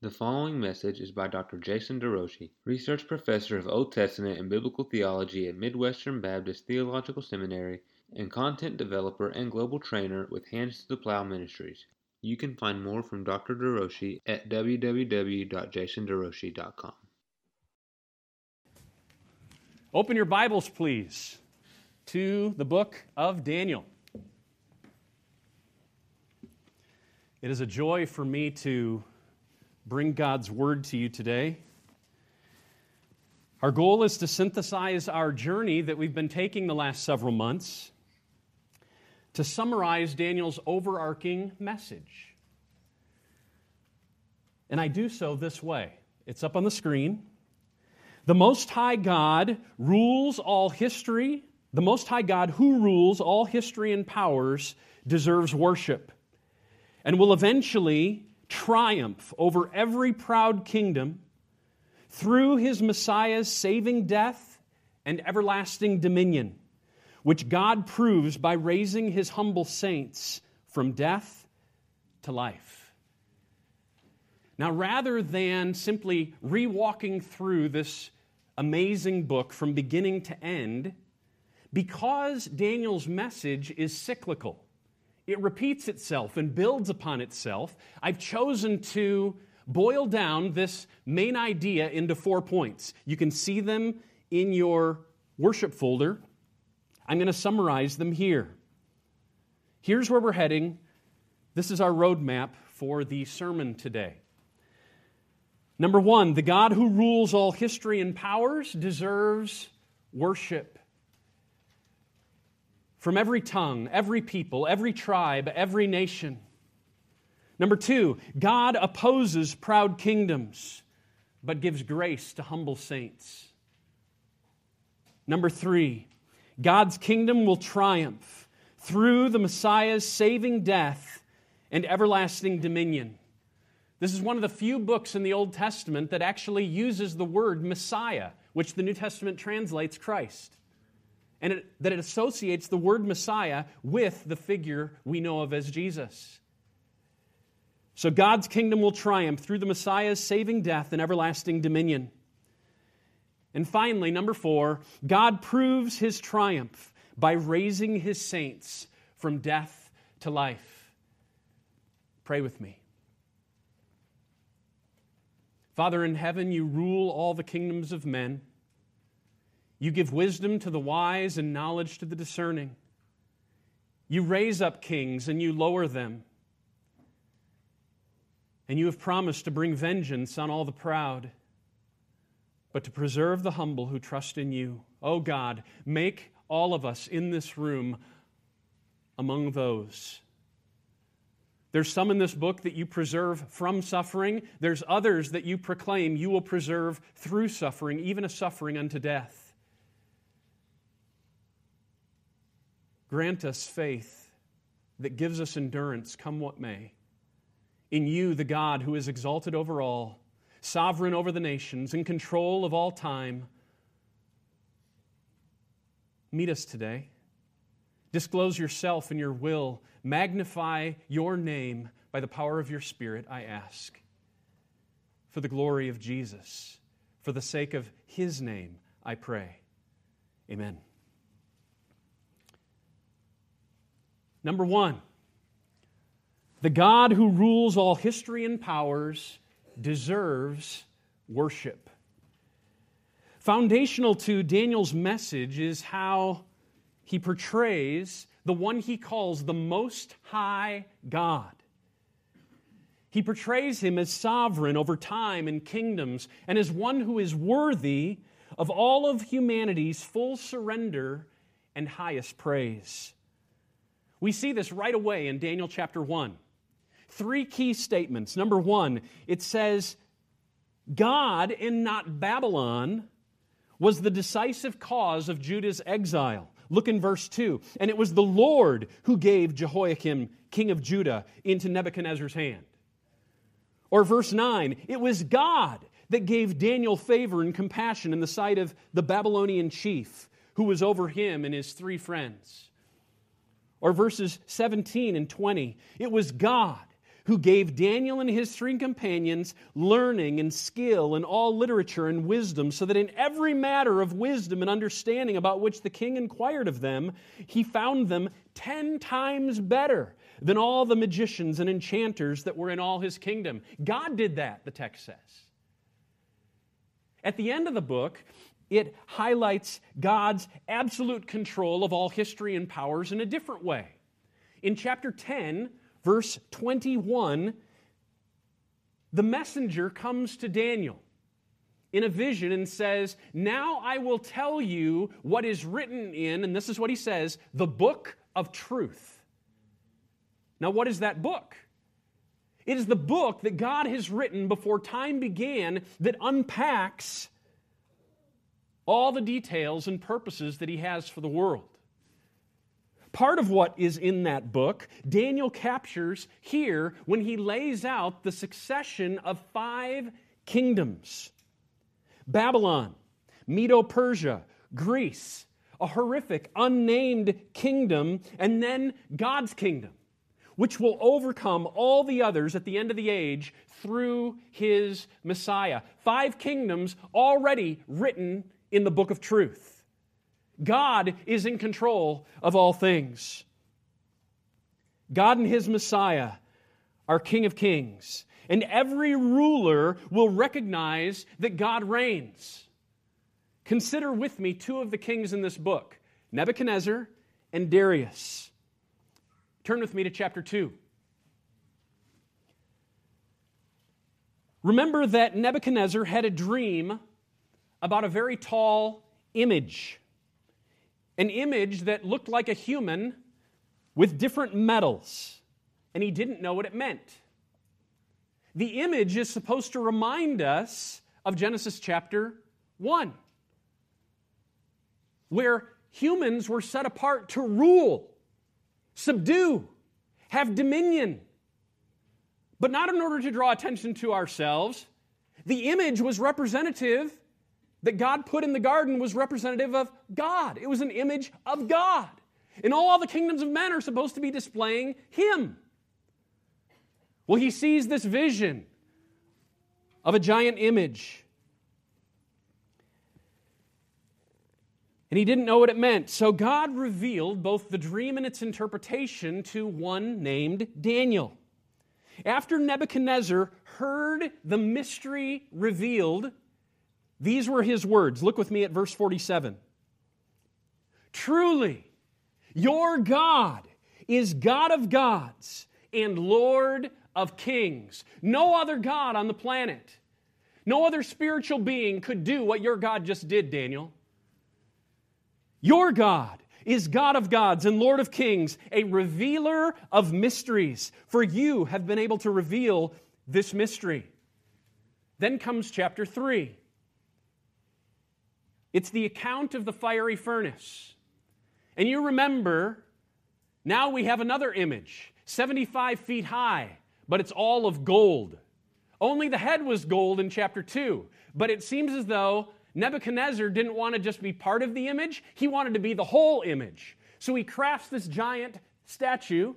The following message is by Dr. Jason DeRouchie, Research Professor of Old Testament and Biblical Theology at Midwestern Baptist Theological Seminary and content developer and global trainer with Hands to the Plow Ministries. You can find more from Dr. DeRouchie at www.jasonderouchie.com. Open your Bibles, please, to the book of Daniel. It is a joy for me to bring God's word to you today. Our goal is to synthesize our journey that we've been taking the last several months to summarize Daniel's overarching message. And I do so this way it's up on the screen. The Most High God rules all history. The Most High God, who rules all history and powers, deserves worship and will eventually triumph over every proud kingdom through his Messiah's saving death and everlasting dominion, which God proves by raising his humble saints from death to life. Now, rather than simply rewalking through this amazing book from beginning to end, because Daniel's message is cyclical, it repeats itself and builds upon itself. I've chosen to boil down this main idea into four points. You can see them in your worship folder. I'm going to summarize them here. Here's where we're heading. This is our roadmap for the sermon today. Number one, the God who rules all history and powers deserves worship from every tongue, every people, every tribe, every nation. Number two, God opposes proud kingdoms, but gives grace to humble saints. Number three, God's kingdom will triumph through the Messiah's saving death and everlasting dominion. This is one of the few books in the Old Testament that actually uses the word Messiah, which the New Testament translates Christ and it, that it associates the word Messiah with the figure we know of as Jesus. So God's kingdom will triumph through the Messiah's saving death and everlasting dominion. And finally, number four, God proves his triumph by raising his saints from death to life. Pray with me. Father in heaven, you rule all the kingdoms of men. You give wisdom to the wise and knowledge to the discerning. You raise up kings and you lower them. And you have promised to bring vengeance on all the proud, but to preserve the humble who trust in you. Oh God, make all of us in this room among those. There's some in this book that you preserve from suffering. There's others that you proclaim you will preserve through suffering, even a suffering unto death. Grant us faith that gives us endurance, come what may. In you, the God who is exalted over all, sovereign over the nations, in control of all time, meet us today. Disclose yourself and your will. Magnify your name by the power of your Spirit, I ask. For the glory of Jesus, for the sake of his name, I pray. Amen. Number one, the God who rules all history and powers deserves worship. Foundational to Daniel's message is how he portrays the one he calls the Most High God. He portrays him as sovereign over time and kingdoms and as one who is worthy of all of humanity's full surrender and highest praise. We see this right away in Daniel chapter 1. Three key statements. Number one, it says, God and not Babylon was the decisive cause of Judah's exile. Look in verse 2. And it was the Lord who gave Jehoiakim, king of Judah, into Nebuchadnezzar's hand. Or verse 9, it was God that gave Daniel favor and compassion in the sight of the Babylonian chief who was over him and his three friends. Or verses 17 and 20. It was God who gave Daniel and his three companions learning and skill in all literature and wisdom, so that in every matter of wisdom and understanding about which the king inquired of them, he found them ten times better than all the magicians and enchanters that were in all his kingdom. God did that, the text says. At the end of the book, it highlights God's absolute control of all history and powers in a different way. In chapter 10, verse 21, the messenger comes to Daniel in a vision and says, Now I will tell you what is written in, and this is what he says, the book of truth. Now, what is that book? It is the book that God has written before time began that unpacks all the details and purposes that he has for the world. Part of what is in that book, Daniel captures here when he lays out the succession of five kingdoms Babylon, Medo Persia, Greece, a horrific, unnamed kingdom, and then God's kingdom, which will overcome all the others at the end of the age through his Messiah. Five kingdoms already written in the book of truth. God is in control of all things. God and his Messiah are King of Kings, and every ruler will recognize that God reigns. Consider with me two of the kings in this book Nebuchadnezzar and Darius. Turn with me to chapter 2. Remember that Nebuchadnezzar had a dream about a very tall image. An image that looked like a human with different metals, and he didn't know what it meant. The image is supposed to remind us of Genesis chapter 1, where humans were set apart to rule, subdue, have dominion, but not in order to draw attention to ourselves. The image was representative that God put in the garden was representative of God. It was an image of God. And all the kingdoms of men are supposed to be displaying Him. Well, he sees this vision of a giant image. And he didn't know what it meant. So God revealed both the dream and its interpretation to one named Daniel. After Nebuchadnezzar heard the mystery revealed, these were his words. Look with me at verse 47. Truly, your God is God of gods and Lord of kings. No other God on the planet, no other spiritual being could do what your God just did, Daniel. Your God is God of gods and Lord of kings, a revealer of mysteries, for you have been able to reveal this mystery. Then comes chapter 3. It's the account of the fiery furnace. And you remember, now we have another image 75 feet high, but it's all of gold. Only the head was gold in chapter 2. But it seems as though Nebuchadnezzar didn't want to just be part of the image, he wanted to be the whole image. So he crafts this giant statue,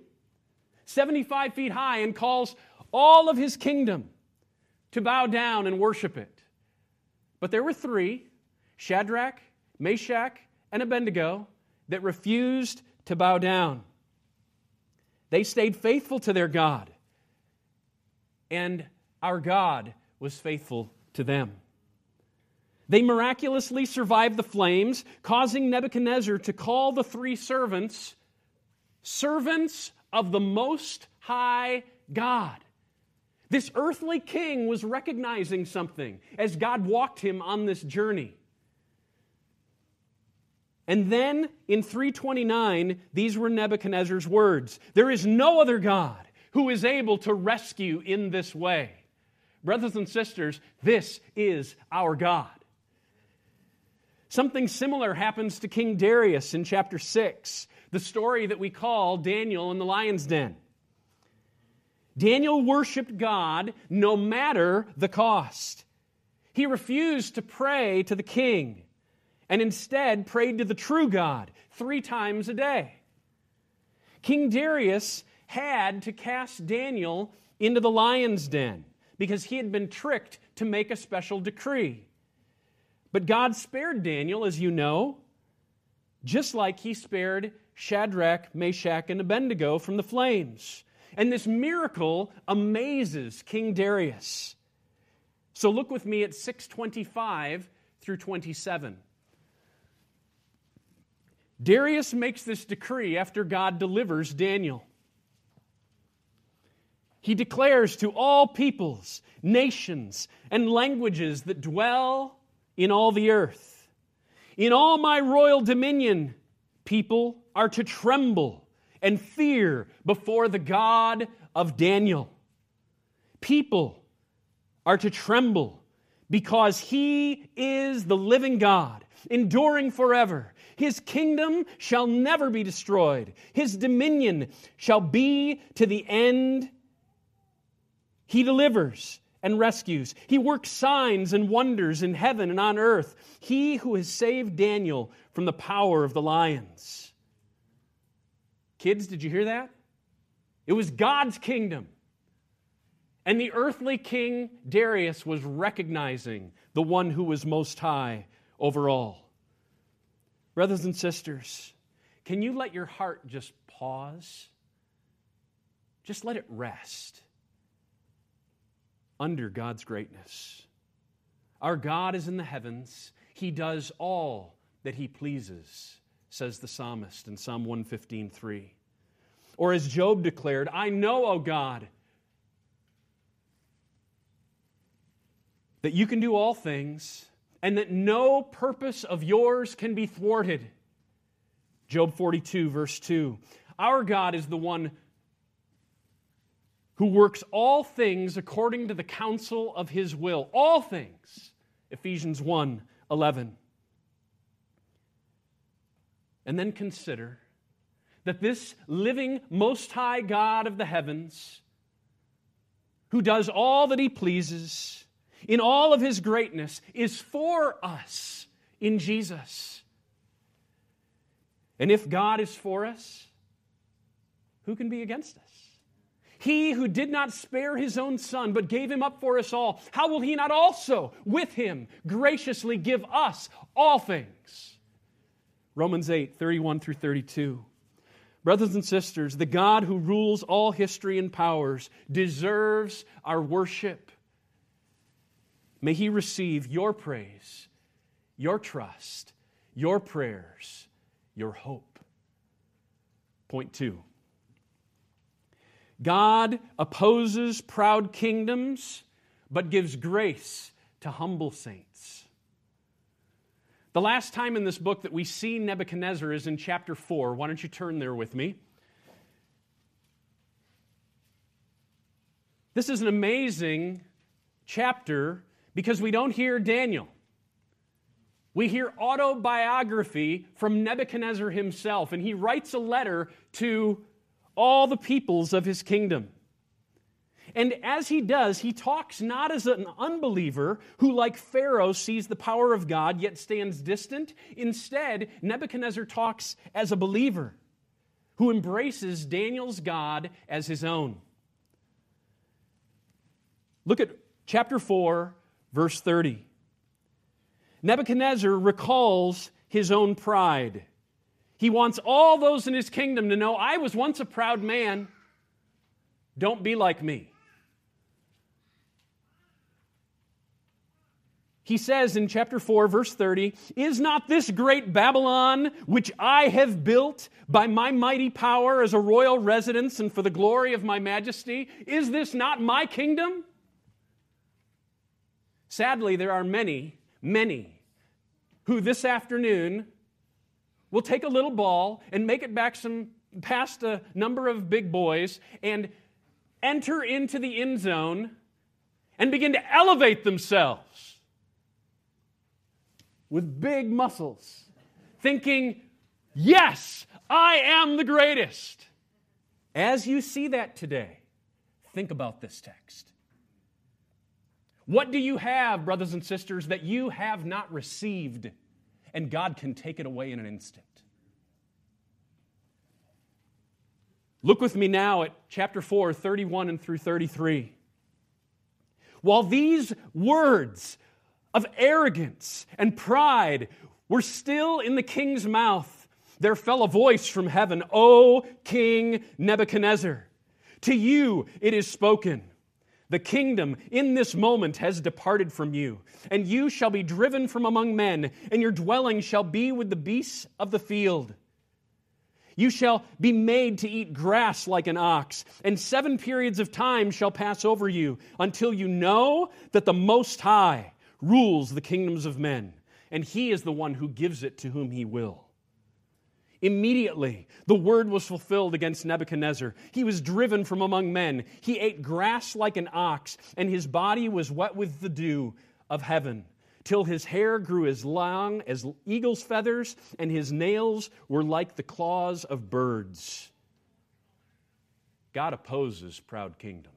75 feet high, and calls all of his kingdom to bow down and worship it. But there were three Shadrach, Meshach, and Abednego that refused to bow down. They stayed faithful to their God, and our God was faithful to them. They miraculously survived the flames, causing Nebuchadnezzar to call the three servants servants of the Most High God. This earthly king was recognizing something as God walked him on this journey. And then in 329, these were Nebuchadnezzar's words There is no other God who is able to rescue in this way. Brothers and sisters, this is our God. Something similar happens to King Darius in chapter 6, the story that we call Daniel in the lion's den. Daniel worshiped God no matter the cost. He refused to pray to the king and instead prayed to the true God three times a day. King Darius had to cast Daniel into the lion's den because he had been tricked to make a special decree. But God spared Daniel, as you know, just like he spared Shadrach, Meshach, and Abednego from the flames. And this miracle amazes King Darius. So look with me at 625 through 27. Darius makes this decree after God delivers Daniel. He declares to all peoples, nations, and languages that dwell in all the earth In all my royal dominion, people are to tremble and fear before the God of Daniel. People are to tremble because he is the living God, enduring forever. His kingdom shall never be destroyed, his dominion shall be to the end. He delivers and rescues. He works signs and wonders in heaven and on earth. He who has saved Daniel from the power of the lions. Kids, did you hear that? It was God's kingdom. And the earthly king Darius was recognizing the one who was most high over all. Brothers and sisters, can you let your heart just pause? Just let it rest under God's greatness. Our God is in the heavens, He does all that He pleases, says the psalmist in Psalm 115:3. Or as Job declared, I know, O God, that you can do all things and that no purpose of yours can be thwarted. Job 42, verse 2. Our God is the one who works all things according to the counsel of his will. All things. Ephesians 1 11. And then consider that this living, most high God of the heavens, who does all that he pleases, in all of his greatness, is for us in Jesus. And if God is for us, who can be against us? He who did not spare his own son, but gave him up for us all, how will he not also, with him, graciously give us all things? Romans 8, 31 through 32. Brothers and sisters, the God who rules all history and powers deserves our worship. May he receive your praise, your trust, your prayers, your hope. Point two. God opposes proud kingdoms, but gives grace to humble saints. The last time in this book that we see Nebuchadnezzar is in chapter 4. Why don't you turn there with me? This is an amazing chapter because we don't hear Daniel. We hear autobiography from Nebuchadnezzar himself, and he writes a letter to all the peoples of his kingdom. And as he does, he talks not as an unbeliever who, like Pharaoh, sees the power of God yet stands distant. Instead, Nebuchadnezzar talks as a believer who embraces Daniel's God as his own. Look at chapter 4, verse 30. Nebuchadnezzar recalls his own pride. He wants all those in his kingdom to know I was once a proud man. Don't be like me. He says in chapter 4, verse 30, Is not this great Babylon, which I have built by my mighty power as a royal residence and for the glory of my majesty, is this not my kingdom? Sadly, there are many, many who this afternoon We'll take a little ball and make it back some past a number of big boys and enter into the end zone and begin to elevate themselves with big muscles, thinking, Yes, I am the greatest. As you see that today, think about this text. What do you have, brothers and sisters, that you have not received? and God can take it away in an instant. Look with me now at chapter 4, 31 and through 33. While these words of arrogance and pride were still in the king's mouth, there fell a voice from heaven, O King Nebuchadnezzar, to you it is spoken. The kingdom in this moment has departed from you, and you shall be driven from among men, and your dwelling shall be with the beasts of the field. You shall be made to eat grass like an ox, and seven periods of time shall pass over you until you know that the Most High rules the kingdoms of men, and He is the one who gives it to whom He will. Immediately, the word was fulfilled against Nebuchadnezzar. He was driven from among men. He ate grass like an ox, and his body was wet with the dew of heaven, till his hair grew as long as eagle's feathers, and his nails were like the claws of birds. God opposes proud kingdoms.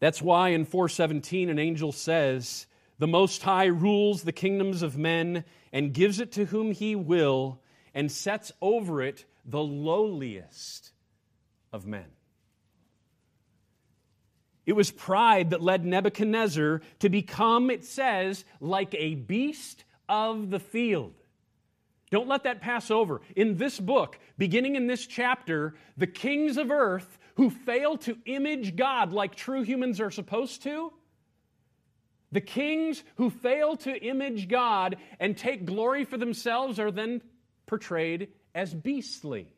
That's why in 417 an angel says, The Most High rules the kingdoms of men and gives it to whom he will, and sets over it the lowliest of men. It was pride that led Nebuchadnezzar to become, it says, like a beast of the field. Don't let that pass over. In this book, beginning in this chapter, the kings of earth who fail to image God like true humans are supposed to the kings who fail to image God and take glory for themselves are then portrayed as beastly.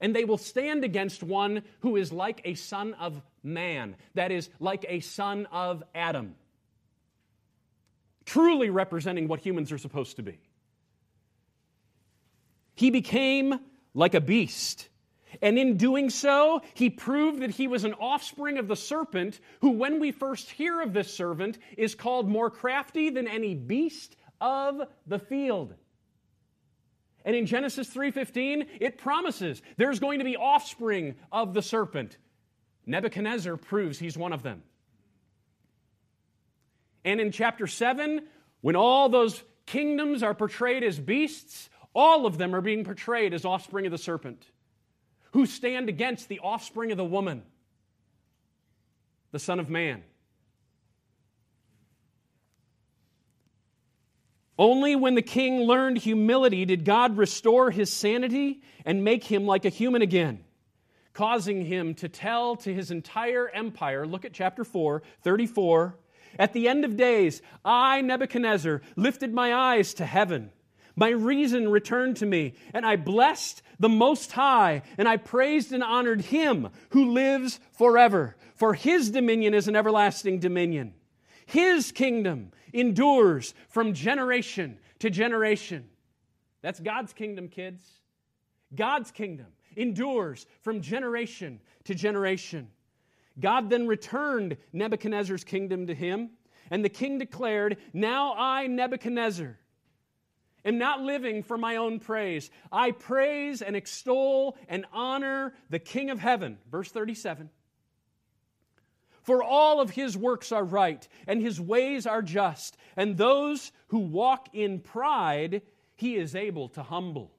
And they will stand against one who is like a son of man, that is, like a son of Adam, truly representing what humans are supposed to be. He became like a beast and in doing so, he proved that he was an offspring of the serpent, who, when we first hear of this servant, is called more crafty than any beast of the field. And in Genesis 3:15, it promises there's going to be offspring of the serpent. Nebuchadnezzar proves he's one of them. And in chapter 7, when all those kingdoms are portrayed as beasts, all of them are being portrayed as offspring of the serpent who stand against the offspring of the woman, the Son of Man. Only when the king learned humility did God restore his sanity and make him like a human again, causing him to tell to his entire empire. Look at chapter 4, 34. At the end of days, I, Nebuchadnezzar, lifted my eyes to heaven. My reason returned to me, and I blessed the Most High, and I praised and honored Him who lives forever. For His dominion is an everlasting dominion. His kingdom endures from generation to generation. That's God's kingdom, kids. God's kingdom endures from generation to generation. God then returned Nebuchadnezzar's kingdom to him, and the king declared, Now I, Nebuchadnezzar, am not living for my own praise. I praise and extol and honor the King of heaven. Verse 37. For all of his works are right, and his ways are just, and those who walk in pride he is able to humble.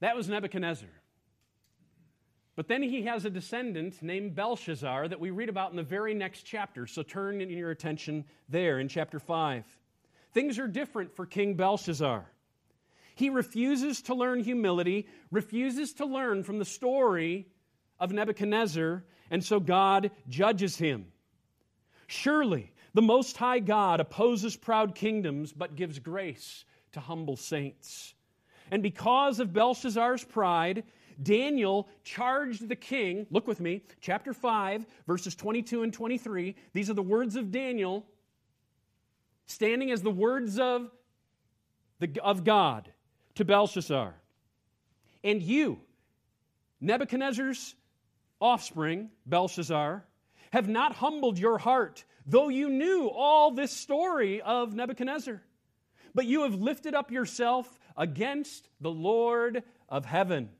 That was Nebuchadnezzar. But then he has a descendant named Belshazzar that we read about in the very next chapter. So turn in your attention there in chapter 5. Things are different for King Belshazzar. He refuses to learn humility, refuses to learn from the story of Nebuchadnezzar, and so God judges him. Surely, the Most High God opposes proud kingdoms, but gives grace to humble saints. And because of Belshazzar's pride, Daniel charged the king, look with me, chapter 5, verses 22 and 23. These are the words of Daniel, standing as the words of, the, of God to Belshazzar. And you, Nebuchadnezzar's offspring, Belshazzar, have not humbled your heart, though you knew all this story of Nebuchadnezzar. But you have lifted up yourself against the Lord of heaven.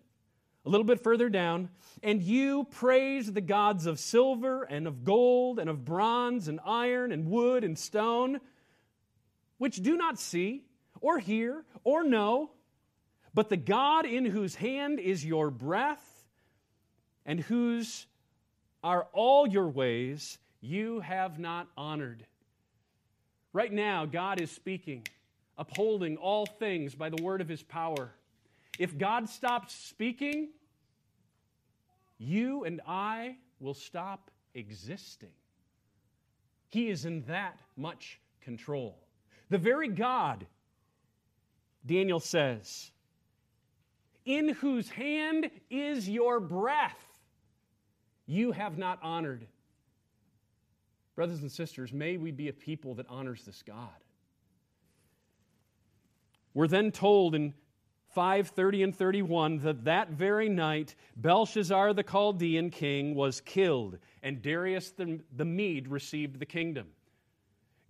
A little bit further down, and you praise the gods of silver and of gold and of bronze and iron and wood and stone, which do not see or hear or know, but the God in whose hand is your breath and whose are all your ways, you have not honored. Right now, God is speaking, upholding all things by the word of his power. If God stops speaking, you and I will stop existing. He is in that much control. The very God, Daniel says, in whose hand is your breath, you have not honored. Brothers and sisters, may we be a people that honors this God. We're then told in 5:30 and 31 that that very night Belshazzar the Chaldean king was killed and Darius the, the Mede received the kingdom.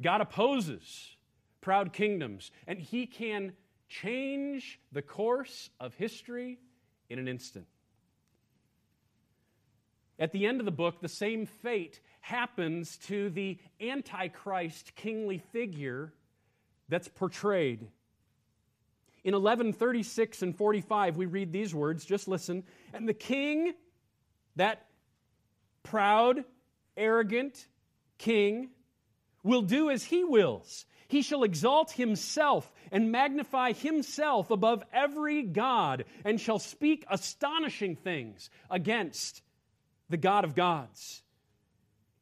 God opposes proud kingdoms and he can change the course of history in an instant. At the end of the book, the same fate happens to the Antichrist kingly figure that's portrayed. In 1136 and 45, we read these words. Just listen. And the king, that proud, arrogant king, will do as he wills. He shall exalt himself and magnify himself above every God, and shall speak astonishing things against the God of gods.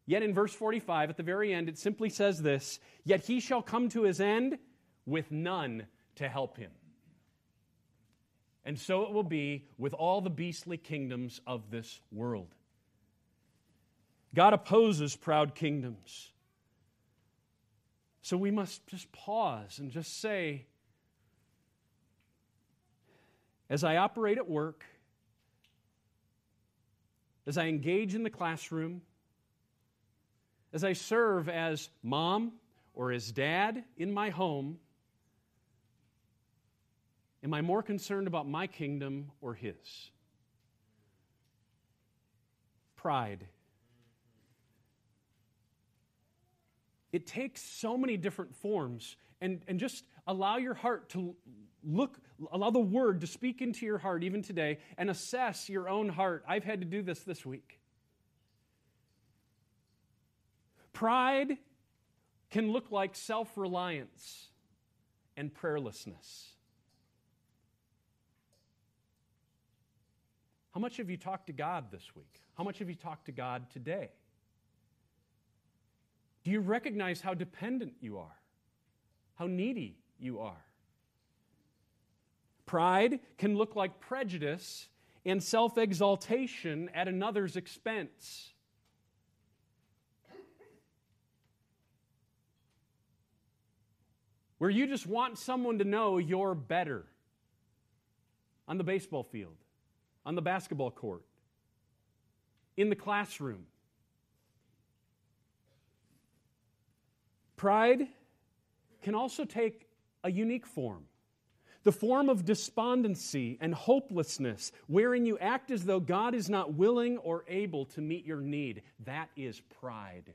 Yet in verse 45, at the very end, it simply says this Yet he shall come to his end with none to help him. And so it will be with all the beastly kingdoms of this world. God opposes proud kingdoms. So we must just pause and just say, as I operate at work, as I engage in the classroom, as I serve as mom or as dad in my home, am I more concerned about my kingdom or his? Pride. It takes so many different forms, and, and just allow your heart to look, allow the word to speak into your heart even today and assess your own heart. I've had to do this this week. Pride can look like self reliance and prayerlessness. How much have you talked to God this week? How much have you talked to God today? Do you recognize how dependent you are? How needy you are? Pride can look like prejudice and self exaltation at another's expense. Where you just want someone to know you're better on the baseball field, on the basketball court, in the classroom. Pride can also take a unique form the form of despondency and hopelessness, wherein you act as though God is not willing or able to meet your need. That is pride.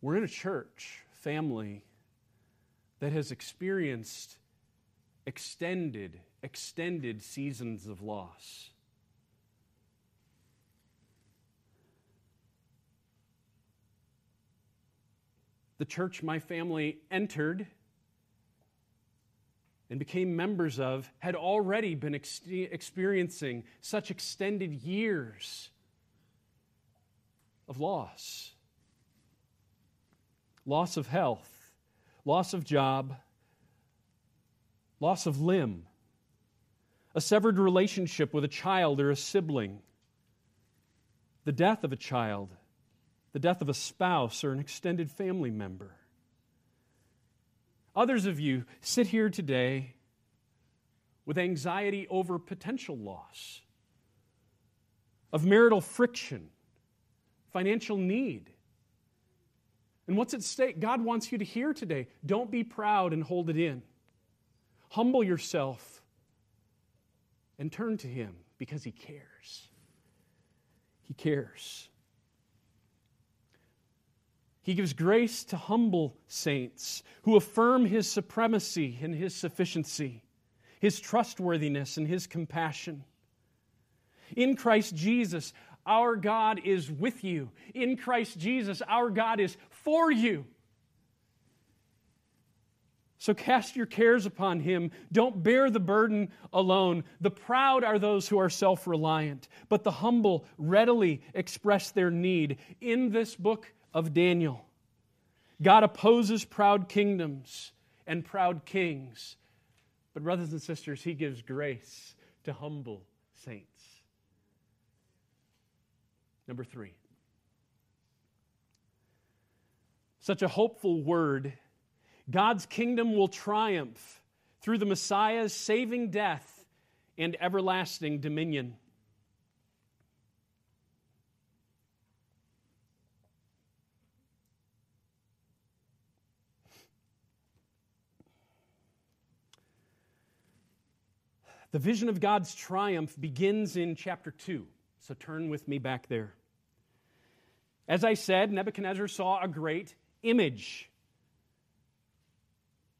We're in a church family that has experienced extended, extended seasons of loss. the church my family entered and became members of had already been ex- experiencing such extended years of loss loss of health, loss of job, loss of limb, a severed relationship with a child or a sibling, the death of a child the death of a spouse or an extended family member. Others of you sit here today with anxiety over potential loss, of marital friction, financial need. And what's at stake? God wants you to hear today. Don't be proud and hold it in. Humble yourself and turn to Him because He cares. He cares. He gives grace to humble saints who affirm his supremacy and his sufficiency, his trustworthiness and his compassion. In Christ Jesus, our God is with you. In Christ Jesus, our God is for you. So cast your cares upon him. Don't bear the burden alone. The proud are those who are self reliant, but the humble readily express their need. In this book of Daniel, God opposes proud kingdoms and proud kings. But, brothers and sisters, he gives grace to humble saints. Number three. Such a hopeful word God's kingdom will triumph through the Messiah's saving death and everlasting dominion. The vision of God's triumph begins in chapter 2. So turn with me back there. As I said, Nebuchadnezzar saw a great image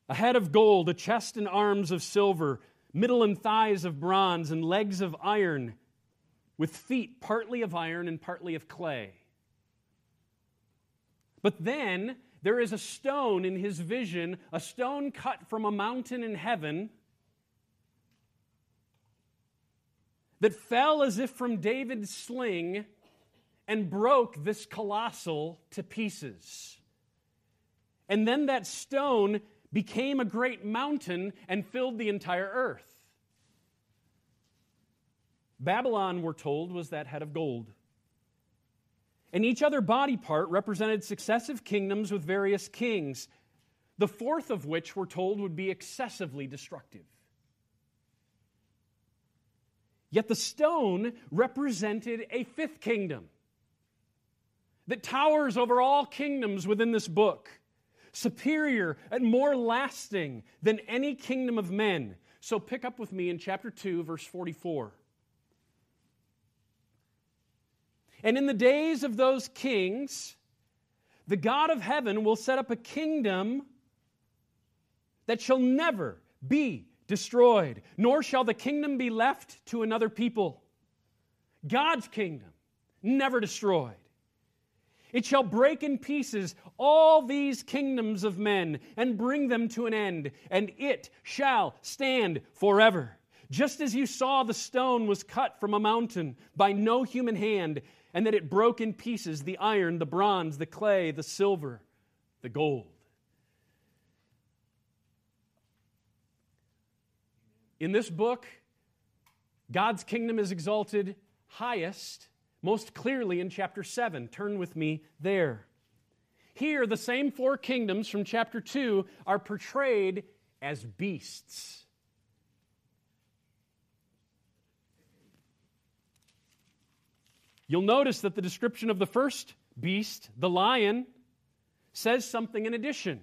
a head of gold, a chest and arms of silver, middle and thighs of bronze, and legs of iron, with feet partly of iron and partly of clay. But then there is a stone in his vision, a stone cut from a mountain in heaven, that fell as if from David's sling and broke this colossal to pieces. And then that stone became a great mountain and filled the entire earth. Babylon, we're told, was that head of gold. And each other body part represented successive kingdoms with various kings, the fourth of which, we're told, would be excessively destructive. Yet the stone represented a fifth kingdom that towers over all kingdoms within this book superior and more lasting than any kingdom of men. So pick up with me in chapter 2, verse 44. And in the days of those kings, the God of heaven will set up a kingdom that shall never be destroyed, nor shall the kingdom be left to another people. God's kingdom, never destroyed. It shall break in pieces all these kingdoms of men and bring them to an end, and it shall stand forever. Just as you saw the stone was cut from a mountain by no human hand, and that it broke in pieces the iron, the bronze, the clay, the silver, the gold. In this book, God's kingdom is exalted highest most clearly in chapter 7. Turn with me there. Here, the same four kingdoms from chapter 2 are portrayed as beasts. You'll notice that the description of the first beast, the lion, says something in addition.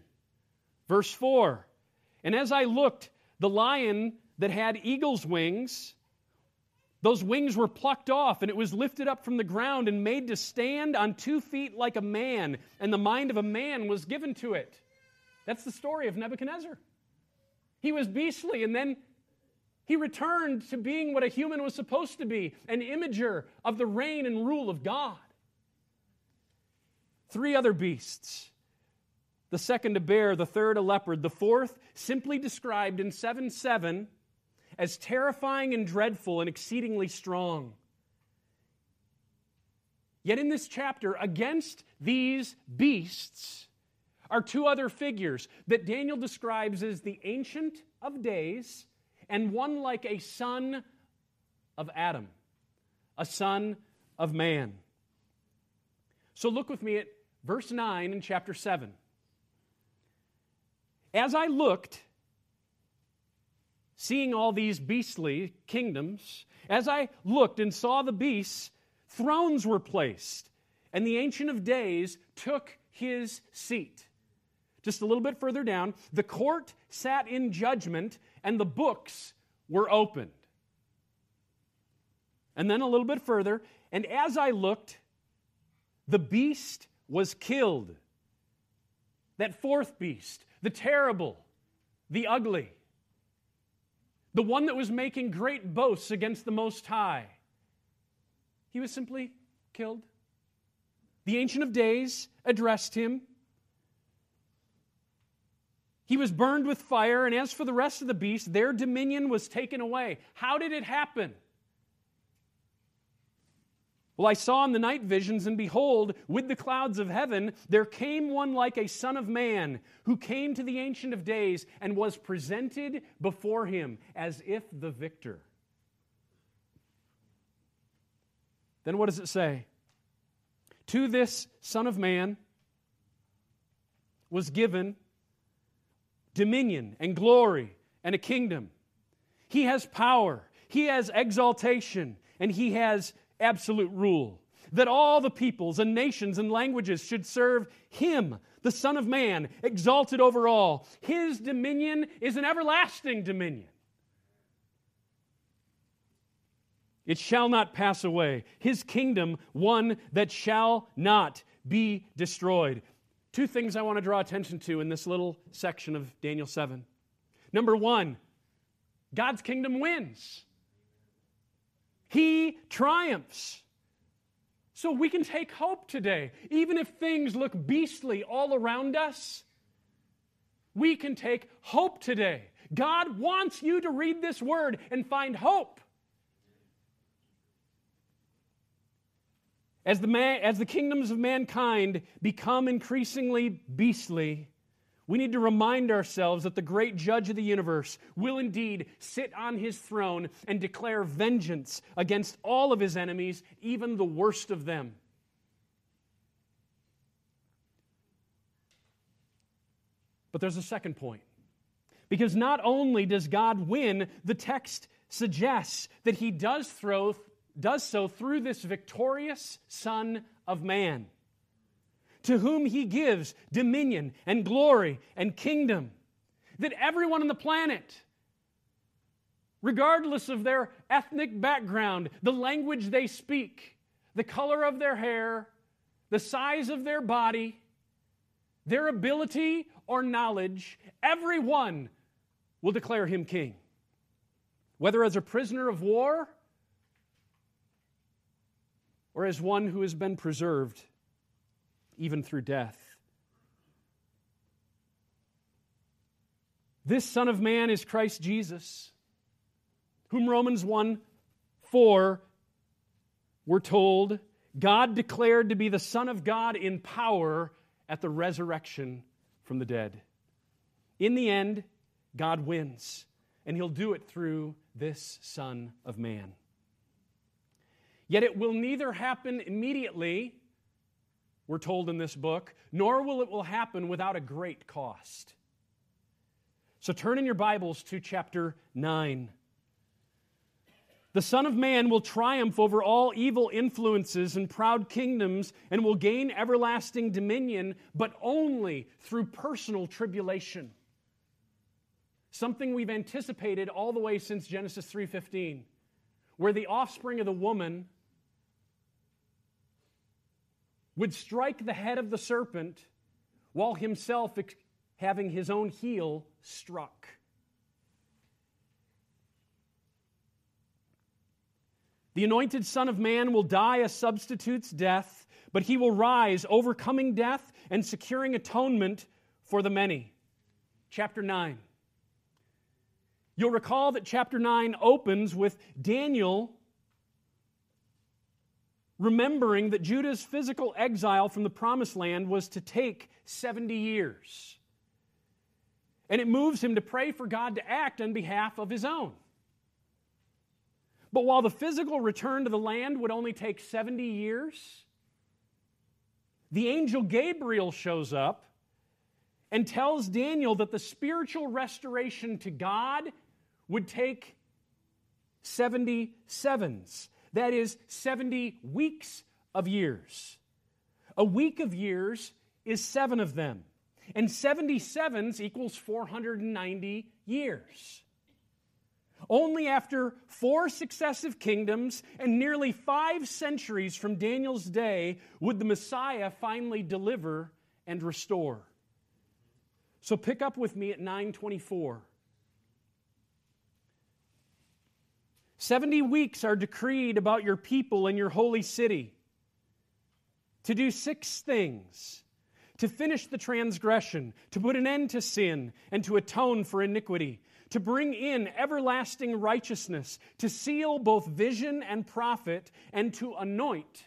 Verse 4 And as I looked, the lion that had eagle's wings those wings were plucked off, and it was lifted up from the ground and made to stand on two feet like a man, and the mind of a man was given to it. That's the story of Nebuchadnezzar. He was beastly, and then he returned to being what a human was supposed to be an imager of the reign and rule of God. Three other beasts the second a bear, the third a leopard, the fourth simply described in 7 7 as terrifying and dreadful and exceedingly strong. Yet in this chapter, against these beasts are two other figures that Daniel describes as the Ancient of Days and one like a son of Adam, a son of man. So look with me at verse 9 in chapter 7. As I looked, seeing all these beastly kingdoms, as I looked and saw the beasts, thrones were placed, and the Ancient of Days took his seat. Just a little bit further down, the court sat in judgment, and the books were opened. And then a little bit further, And as I looked, the beast was killed. That fourth beast, the terrible, the ugly, the one that was making great boasts against the Most High. He was simply killed. The Ancient of Days addressed him. He was burned with fire, and as for the rest of the beasts, their dominion was taken away. How did it happen? Well, I saw in the night visions, and behold, with the clouds of heaven, there came one like a son of man, who came to the Ancient of Days and was presented before him as if the victor. Then what does it say? To this Son of Man was given dominion and glory and a kingdom. He has power, he has exaltation, and he has absolute rule. That all the peoples and nations and languages should serve him, the Son of Man, exalted over all. His dominion is an everlasting dominion. It shall not pass away. His kingdom, one that shall not be destroyed. Two things I want to draw attention to in this little section of Daniel 7. Number one, God's kingdom wins, He triumphs. So we can take hope today. Even if things look beastly all around us, we can take hope today. God wants you to read this word and find hope. As the, man, as the kingdoms of mankind become increasingly beastly, we need to remind ourselves that the great judge of the universe will indeed sit on his throne and declare vengeance against all of his enemies, even the worst of them. But there's a second point. Because not only does God win, the text suggests that he does throw does so through this victorious Son of Man, to whom he gives dominion and glory and kingdom. That everyone on the planet, regardless of their ethnic background, the language they speak, the color of their hair, the size of their body, their ability or knowledge, everyone will declare him king. Whether as a prisoner of war or as one who has been preserved even through death. This Son of Man is Christ Jesus, whom Romans 1 4 we're told God declared to be the Son of God in power at the resurrection from the dead. In the end, God wins, and He'll do it through this Son of Man. Yet it will neither happen immediately, we're told in this book, nor will it will happen without a great cost. So turn in your Bibles to chapter 9. The Son of Man will triumph over all evil influences and proud kingdoms and will gain everlasting dominion, but only through personal tribulation. Something we've anticipated all the way since Genesis 3:15, where the offspring of the woman would strike the head of the serpent while himself having his own heel struck. The anointed Son of Man will die a substitute's death, but he will rise, overcoming death and securing atonement for the many. Chapter 9. You'll recall that chapter 9 opens with Daniel remembering that Judah's physical exile from the promised land was to take 70 years. And it moves him to pray for God to act on behalf of his own. But while the physical return to the land would only take 70 years, the angel Gabriel shows up and tells Daniel that the spiritual restoration to God would take 77s. That is 70 weeks of years. A week of years is seven of them. And 77s equals 490 years. Only after four successive kingdoms and nearly five centuries from Daniel's day would the Messiah finally deliver and restore. So pick up with me at 924. 70 weeks are decreed about your people and your holy city to do six things to finish the transgression, to put an end to sin, and to atone for iniquity, to bring in everlasting righteousness, to seal both vision and prophet, and to anoint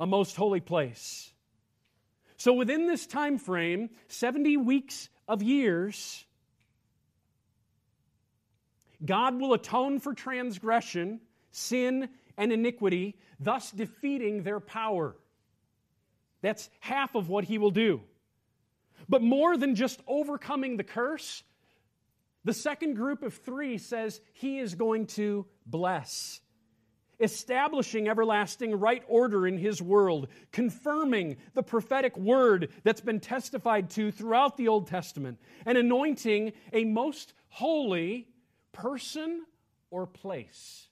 a most holy place. So within this time frame, 70 weeks of years, God will atone for transgression, sin, and iniquity, thus defeating their power. That's half of what he will do. But more than just overcoming the curse, the second group of three says he is going to bless, establishing everlasting right order in his world, confirming the prophetic word that's been testified to throughout the Old Testament, and anointing a most holy person or place.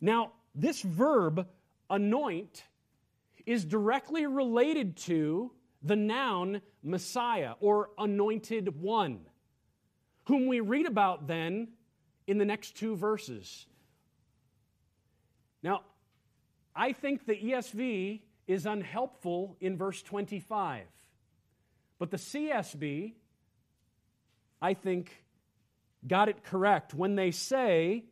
Now, this verb, anoint, is directly related to the noun Messiah or anointed one, whom we read about then in the next two verses. Now, I think the ESV is unhelpful in verse 25, but the CSB, I think, got it correct when they say,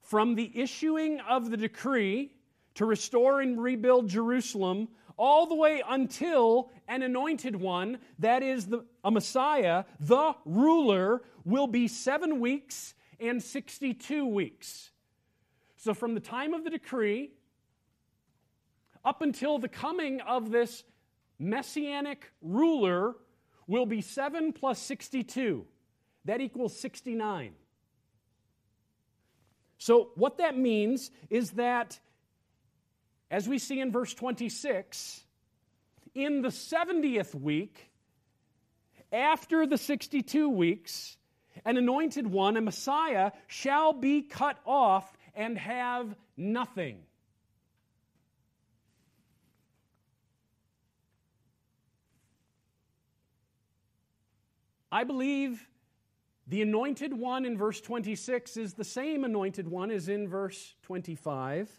from the issuing of the decree to restore and rebuild Jerusalem all the way until an anointed one, that is the, a Messiah, the ruler, will be seven weeks and 62 weeks. So, from the time of the decree up until the coming of this messianic ruler will be 7 plus 62. That equals 69. So, what that means is that as we see in verse 26, in the 70th week, after the 62 weeks, an anointed one, a Messiah, shall be cut off and have nothing. I believe the anointed one in verse 26 is the same anointed one as in verse 25.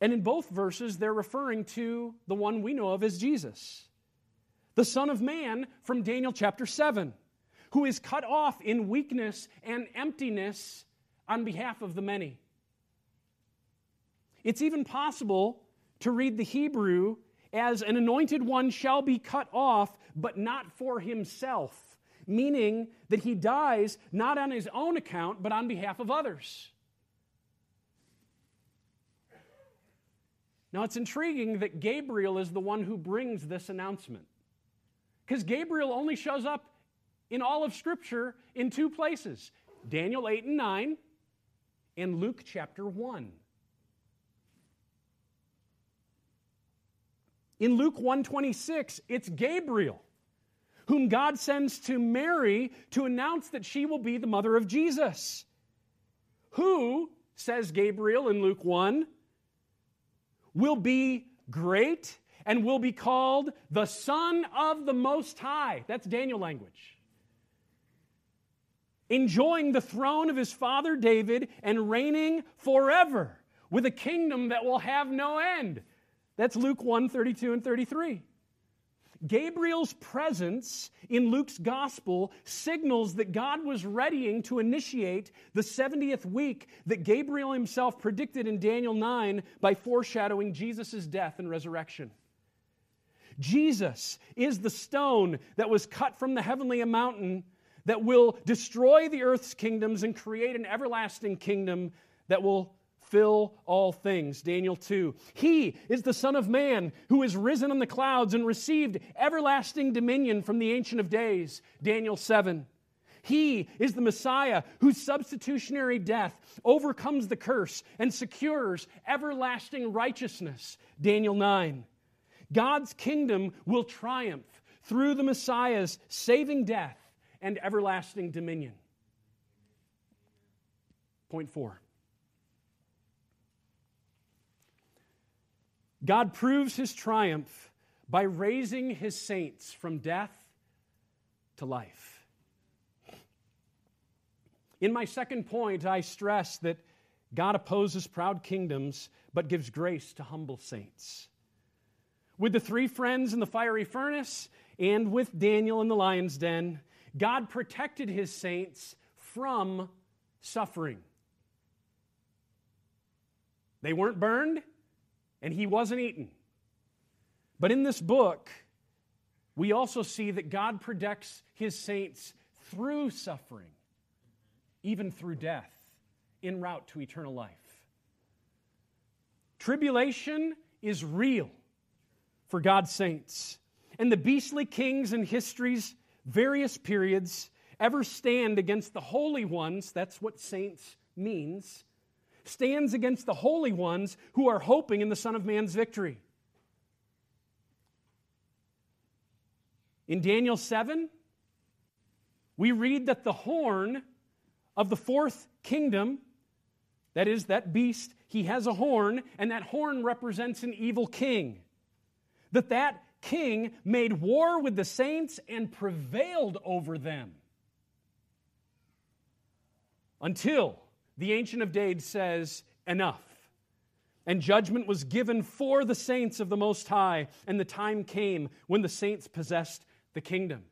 And in both verses, they're referring to the one we know of as Jesus, the Son of Man from Daniel chapter 7, who is cut off in weakness and emptiness on behalf of the many. It's even possible to read the Hebrew as an anointed one shall be cut off, but not for himself, meaning that he dies not on his own account, but on behalf of others. Now, it's intriguing that Gabriel is the one who brings this announcement. Because Gabriel only shows up in all of Scripture in two places Daniel 8 and 9 and Luke chapter 1. In Luke 126, it's Gabriel whom God sends to Mary to announce that she will be the mother of Jesus. Who, says Gabriel in Luke 1, will be great and will be called the Son of the Most High. That's Daniel language. Enjoying the throne of his father David and reigning forever with a kingdom that will have no end. That's Luke 1 32 and 33. Gabriel's presence in Luke's gospel signals that God was readying to initiate the 70th week that Gabriel himself predicted in Daniel 9 by foreshadowing Jesus' death and resurrection. Jesus is the stone that was cut from the heavenly mountain that will destroy the earth's kingdoms and create an everlasting kingdom that will fill all things. Daniel 2. He is the Son of Man who is risen on the clouds and received everlasting dominion from the Ancient of Days. Daniel 7. He is the Messiah whose substitutionary death overcomes the curse and secures everlasting righteousness. Daniel 9. God's kingdom will triumph through the Messiah's saving death and everlasting dominion. Point four. God proves his triumph by raising his saints from death to life. In my second point, I stress that God opposes proud kingdoms but gives grace to humble saints. With the three friends in the fiery furnace and with Daniel in the lion's den, God protected his saints from suffering. They weren't burned, and he wasn't eaten. But in this book, we also see that God protects his saints through suffering, even through death, en route to eternal life. Tribulation is real for God's saints. And the beastly kings in history's various periods ever stand against the holy ones, that's what saints means, stands against the holy ones who are hoping in the Son of Man's victory. In Daniel 7, we read that the horn of the fourth kingdom, that is, that beast, he has a horn, and that horn represents an evil king. That that king made war with the saints and prevailed over them. Until the Ancient of Days says, Enough. And judgment was given for the saints of the Most High, and the time came when the saints possessed the kingdom.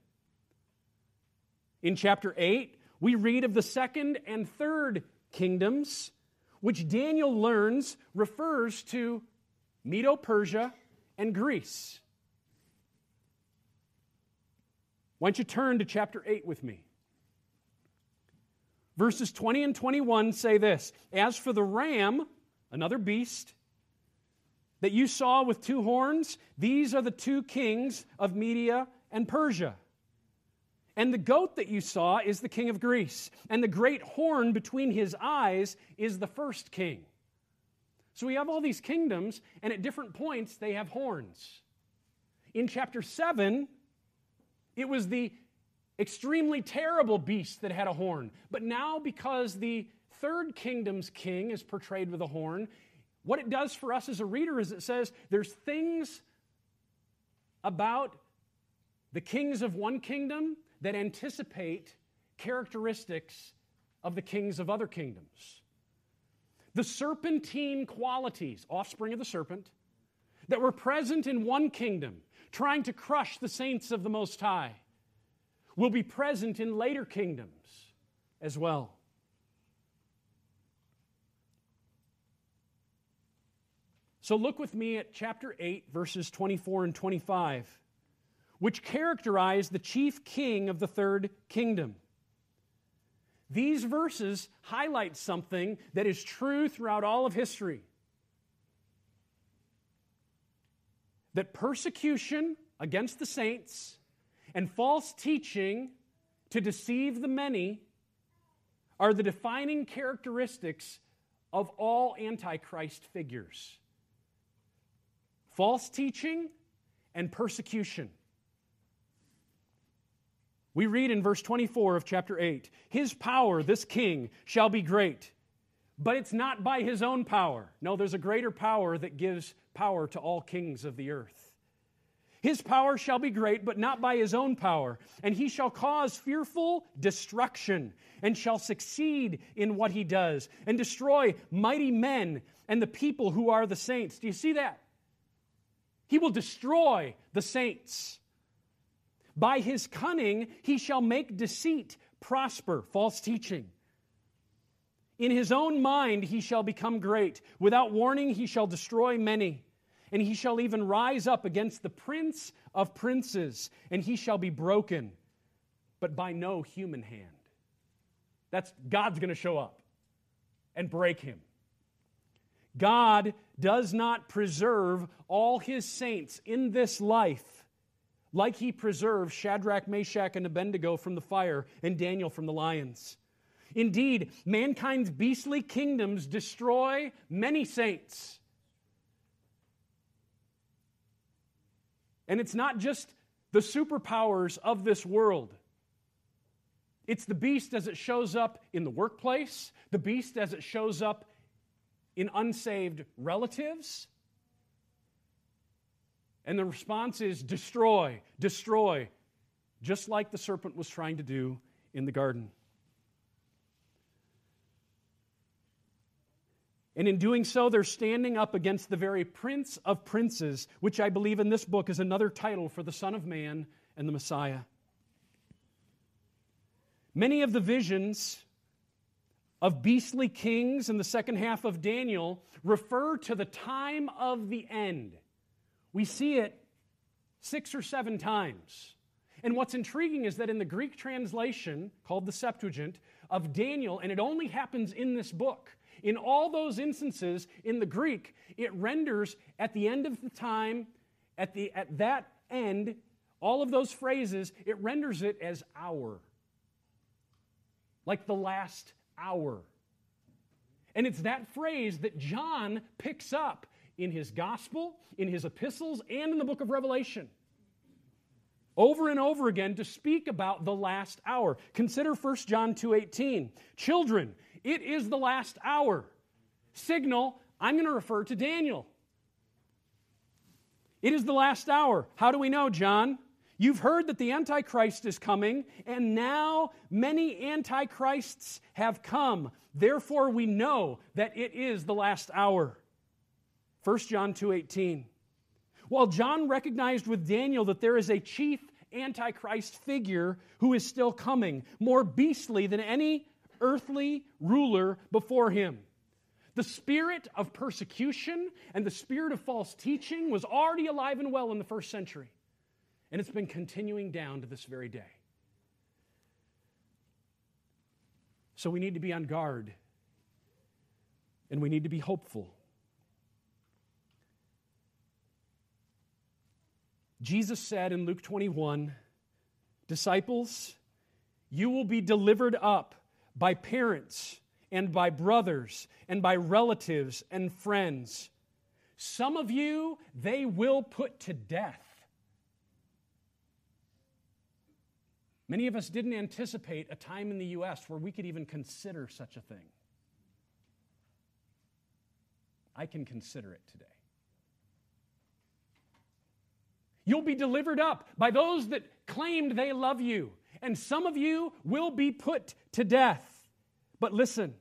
In chapter 8, we read of the second and third kingdoms, which Daniel learns refers to Medo Persia and Greece. Why don't you turn to chapter 8 with me? Verses 20 and 21 say this As for the ram, another beast, that you saw with two horns, these are the two kings of Media and Persia. And the goat that you saw is the king of Greece, and the great horn between his eyes is the first king. So we have all these kingdoms, and at different points they have horns. In chapter 7, it was the extremely terrible beast that had a horn. But now, because the third kingdom's king is portrayed with a horn, what it does for us as a reader is it says there's things about the kings of one kingdom that anticipate characteristics of the kings of other kingdoms. The serpentine qualities, offspring of the serpent, that were present in one kingdom, trying to crush the saints of the Most High, will be present in later kingdoms as well. So look with me at chapter 8, verses 24 and 25 which characterize the chief king of the third kingdom. These verses highlight something that is true throughout all of history that persecution against the saints and false teaching to deceive the many are the defining characteristics of all Antichrist figures false teaching and persecution. We read in verse 24 of chapter 8 His power, this king, shall be great, but it's not by his own power. No, there's a greater power that gives power to all kings of the earth. His power shall be great, but not by his own power. And he shall cause fearful destruction, and shall succeed in what he does, and destroy mighty men and the people who are the saints. Do you see that? He will destroy the saints. By his cunning he shall make deceit prosper, false teaching. In his own mind he shall become great. Without warning he shall destroy many. And he shall even rise up against the prince of princes, and he shall be broken, but by no human hand. That's God's going to show up and break him. God does not preserve all his saints in this life like he preserved Shadrach, Meshach, and Abednego from the fire and Daniel from the lions. Indeed, mankind's beastly kingdoms destroy many saints. And it's not just the superpowers of this world. It's the beast as it shows up in the workplace, the beast as it shows up in unsaved relatives. And the response is destroy, destroy, just like the serpent was trying to do in the garden. And in doing so, they're standing up against the very prince of princes, which I believe in this book is another title for the Son of Man and the Messiah. Many of the visions of beastly kings in the second half of Daniel refer to the time of the end. We see it six or seven times. And what's intriguing is that in the Greek translation, called the Septuagint, of Daniel, and it only happens in this book, in all those instances in the Greek, it renders at the end of the time, at, the, at that end, all of those phrases, it renders it as hour. Like the last hour. And it's that phrase that John picks up in his gospel, in his epistles, and in the book of Revelation. Over and over again to speak about the last hour. Consider 1 John 2:18. Children, it is the last hour. Signal, I'm going to refer to Daniel. It is the last hour. How do we know, John? You've heard that the Antichrist is coming, and now many Antichrists have come. Therefore, we know that it is the last hour. 1 John 2:18. While John recognized with Daniel that there is a chief antichrist figure who is still coming, more beastly than any earthly ruler before him. The spirit of persecution and the spirit of false teaching was already alive and well in the first century, and it's been continuing down to this very day. So we need to be on guard and we need to be hopeful. Jesus said in Luke 21 Disciples, you will be delivered up by parents and by brothers and by relatives and friends. Some of you they will put to death. Many of us didn't anticipate a time in the U.S. where we could even consider such a thing. I can consider it today. You'll be delivered up by those that claimed they love you, and some of you will be put to death. But listen,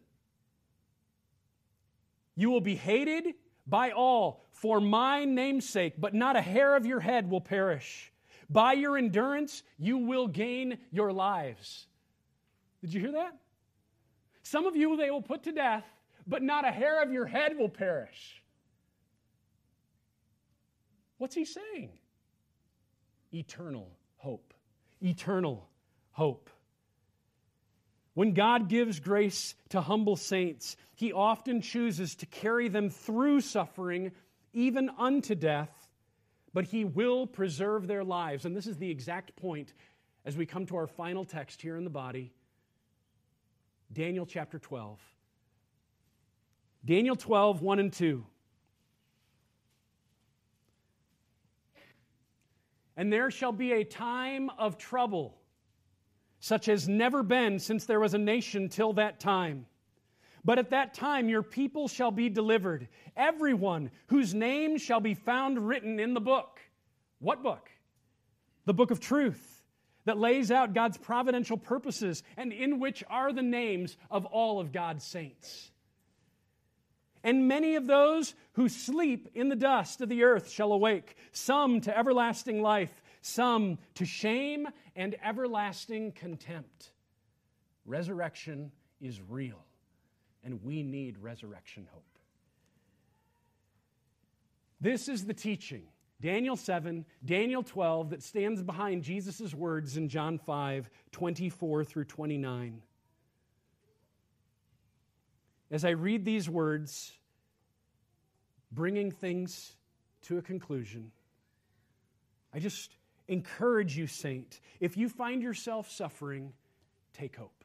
you will be hated by all for my name's sake, but not a hair of your head will perish. By your endurance, you will gain your lives. Did you hear that? Some of you they will put to death, but not a hair of your head will perish. What's he saying? eternal hope. Eternal hope. When God gives grace to humble saints, He often chooses to carry them through suffering, even unto death, but He will preserve their lives. And this is the exact point as we come to our final text here in the body Daniel chapter 12. Daniel 12, 1 and 2. And there shall be a time of trouble, such as never been since there was a nation till that time. But at that time your people shall be delivered, everyone whose name shall be found written in the book. What book? The book of truth that lays out God's providential purposes and in which are the names of all of God's saints. And many of those who sleep in the dust of the earth shall awake, some to everlasting life, some to shame and everlasting contempt. Resurrection is real, and we need resurrection hope. This is the teaching, Daniel 7, Daniel 12, that stands behind Jesus' words in John 5, 24 through 29. As I read these words, bringing things to a conclusion, I just encourage you, saint, if you find yourself suffering, take hope.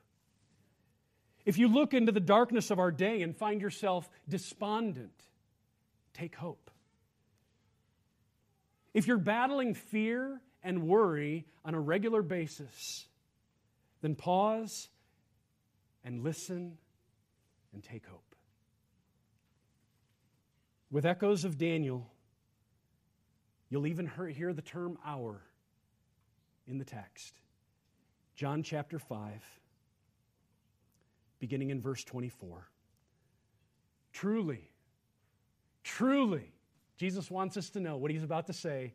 If you look into the darkness of our day and find yourself despondent, take hope. If you're battling fear and worry on a regular basis, then pause and listen and take hope. With echoes of Daniel, you'll even hear the term hour in the text. John chapter 5, beginning in verse 24. Truly, truly, Jesus wants us to know what he's about to say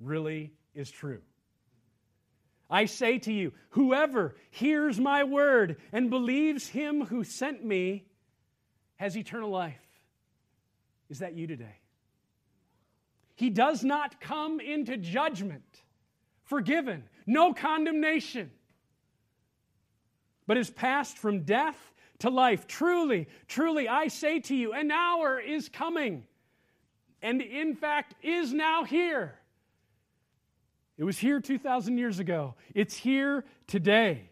really is true. I say to you, whoever hears my word and believes him who sent me has eternal life. Is that you today? He does not come into judgment, forgiven, no condemnation, but is passed from death to life. Truly, truly, I say to you, an hour is coming, and in fact is now here it was here 2,000 years ago. It's here today.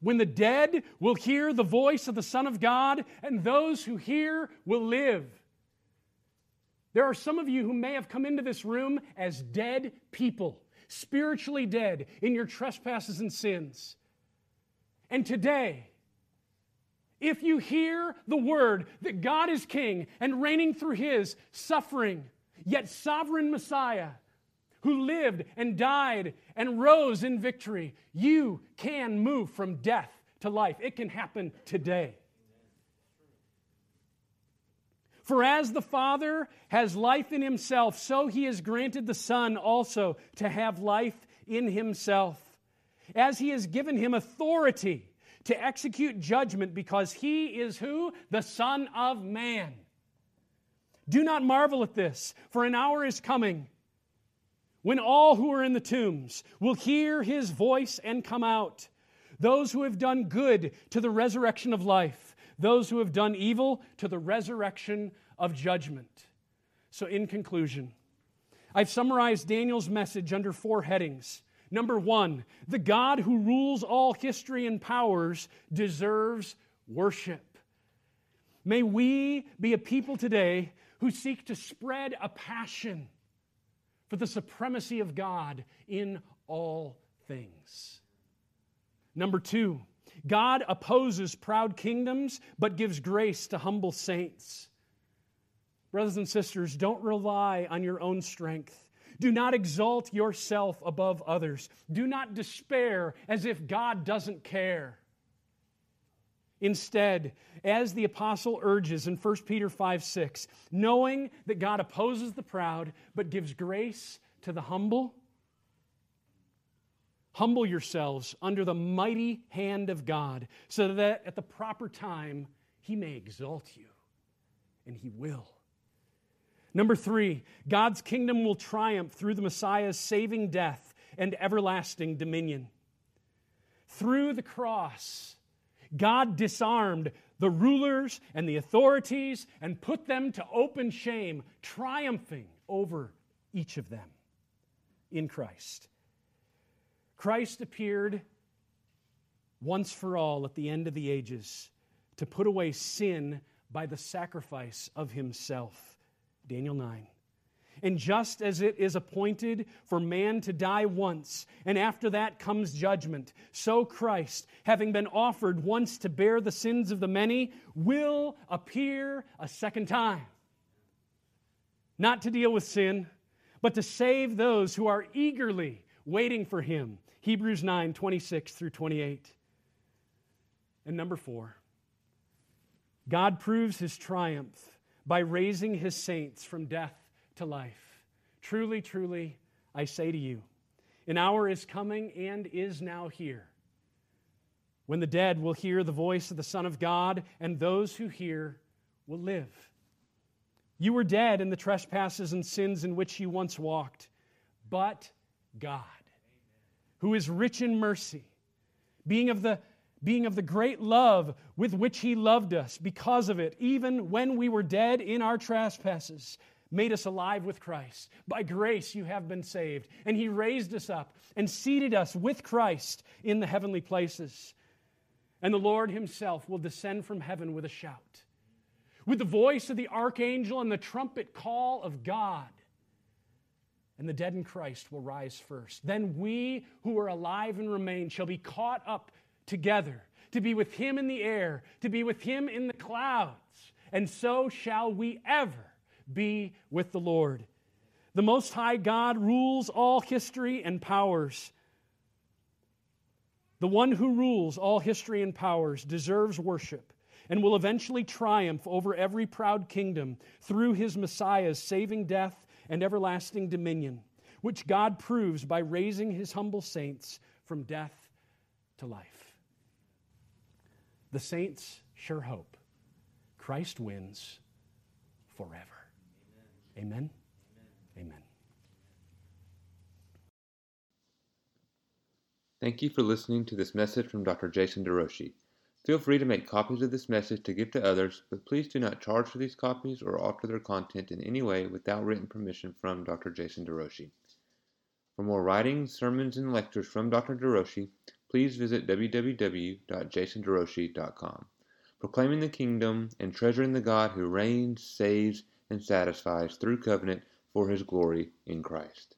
When the dead will hear the voice of the Son of God, and those who hear will live. There are some of you who may have come into this room as dead people, spiritually dead in your trespasses and sins. And today, if you hear the word that God is king and reigning through his suffering, yet sovereign Messiah, who lived and died and rose in victory. You can move from death to life. It can happen today. For as the Father has life in himself, so he has granted the Son also to have life in himself. As he has given him authority to execute judgment, because he is who? The Son of Man. Do not marvel at this, for an hour is coming when all who are in the tombs will hear his voice and come out. Those who have done good to the resurrection of life, those who have done evil to the resurrection of judgment. So, in conclusion, I've summarized Daniel's message under four headings. Number one, the God who rules all history and powers deserves worship. May we be a people today who seek to spread a passion for the supremacy of God in all things. Number two, God opposes proud kingdoms but gives grace to humble saints. Brothers and sisters, don't rely on your own strength. Do not exalt yourself above others. Do not despair as if God doesn't care. Instead, as the apostle urges in 1 Peter 5 6, knowing that God opposes the proud but gives grace to the humble, humble yourselves under the mighty hand of God, so that at the proper time he may exalt you, and he will. Number three, God's kingdom will triumph through the Messiah's saving death and everlasting dominion. Through the cross, God disarmed the rulers and the authorities and put them to open shame, triumphing over each of them in Christ. Christ appeared once for all at the end of the ages to put away sin by the sacrifice of himself. Daniel 9. And just as it is appointed for man to die once, and after that comes judgment, so Christ, having been offered once to bear the sins of the many, will appear a second time. Not to deal with sin, but to save those who are eagerly waiting for him. Hebrews 9 26 through 28. And number four, God proves his triumph by raising his saints from death to life. Truly, truly, I say to you, an hour is coming and is now here when the dead will hear the voice of the Son of God, and those who hear will live. You were dead in the trespasses and sins in which you once walked, but God, who is rich in mercy, being of the being of the great love with which he loved us because of it even when we were dead in our trespasses made us alive with Christ. By grace you have been saved. And he raised us up and seated us with Christ in the heavenly places. And the Lord himself will descend from heaven with a shout, with the voice of the archangel and the trumpet call of God. And the dead in Christ will rise first. Then we who are alive and remain shall be caught up together to be with him in the air, to be with him in the clouds, and so shall we ever be with the Lord. The Most High God rules all history and powers. The one who rules all history and powers deserves worship and will eventually triumph over every proud kingdom through his Messiah's saving death and everlasting dominion, which God proves by raising his humble saints from death to life. The saints sure hope Christ wins forever. Amen. Amen. Thank you for listening to this message from Dr. Jason DeRouchie. Feel free to make copies of this message to give to others, but please do not charge for these copies or alter their content in any way without written permission from Dr. Jason DeRouchie. For more writings, sermons, and lectures from Dr. DeRouchie, please visit www.jasonderouchie.com. Proclaiming the kingdom and treasuring the God who reigns, saves, and satisfies through covenant for his glory in Christ.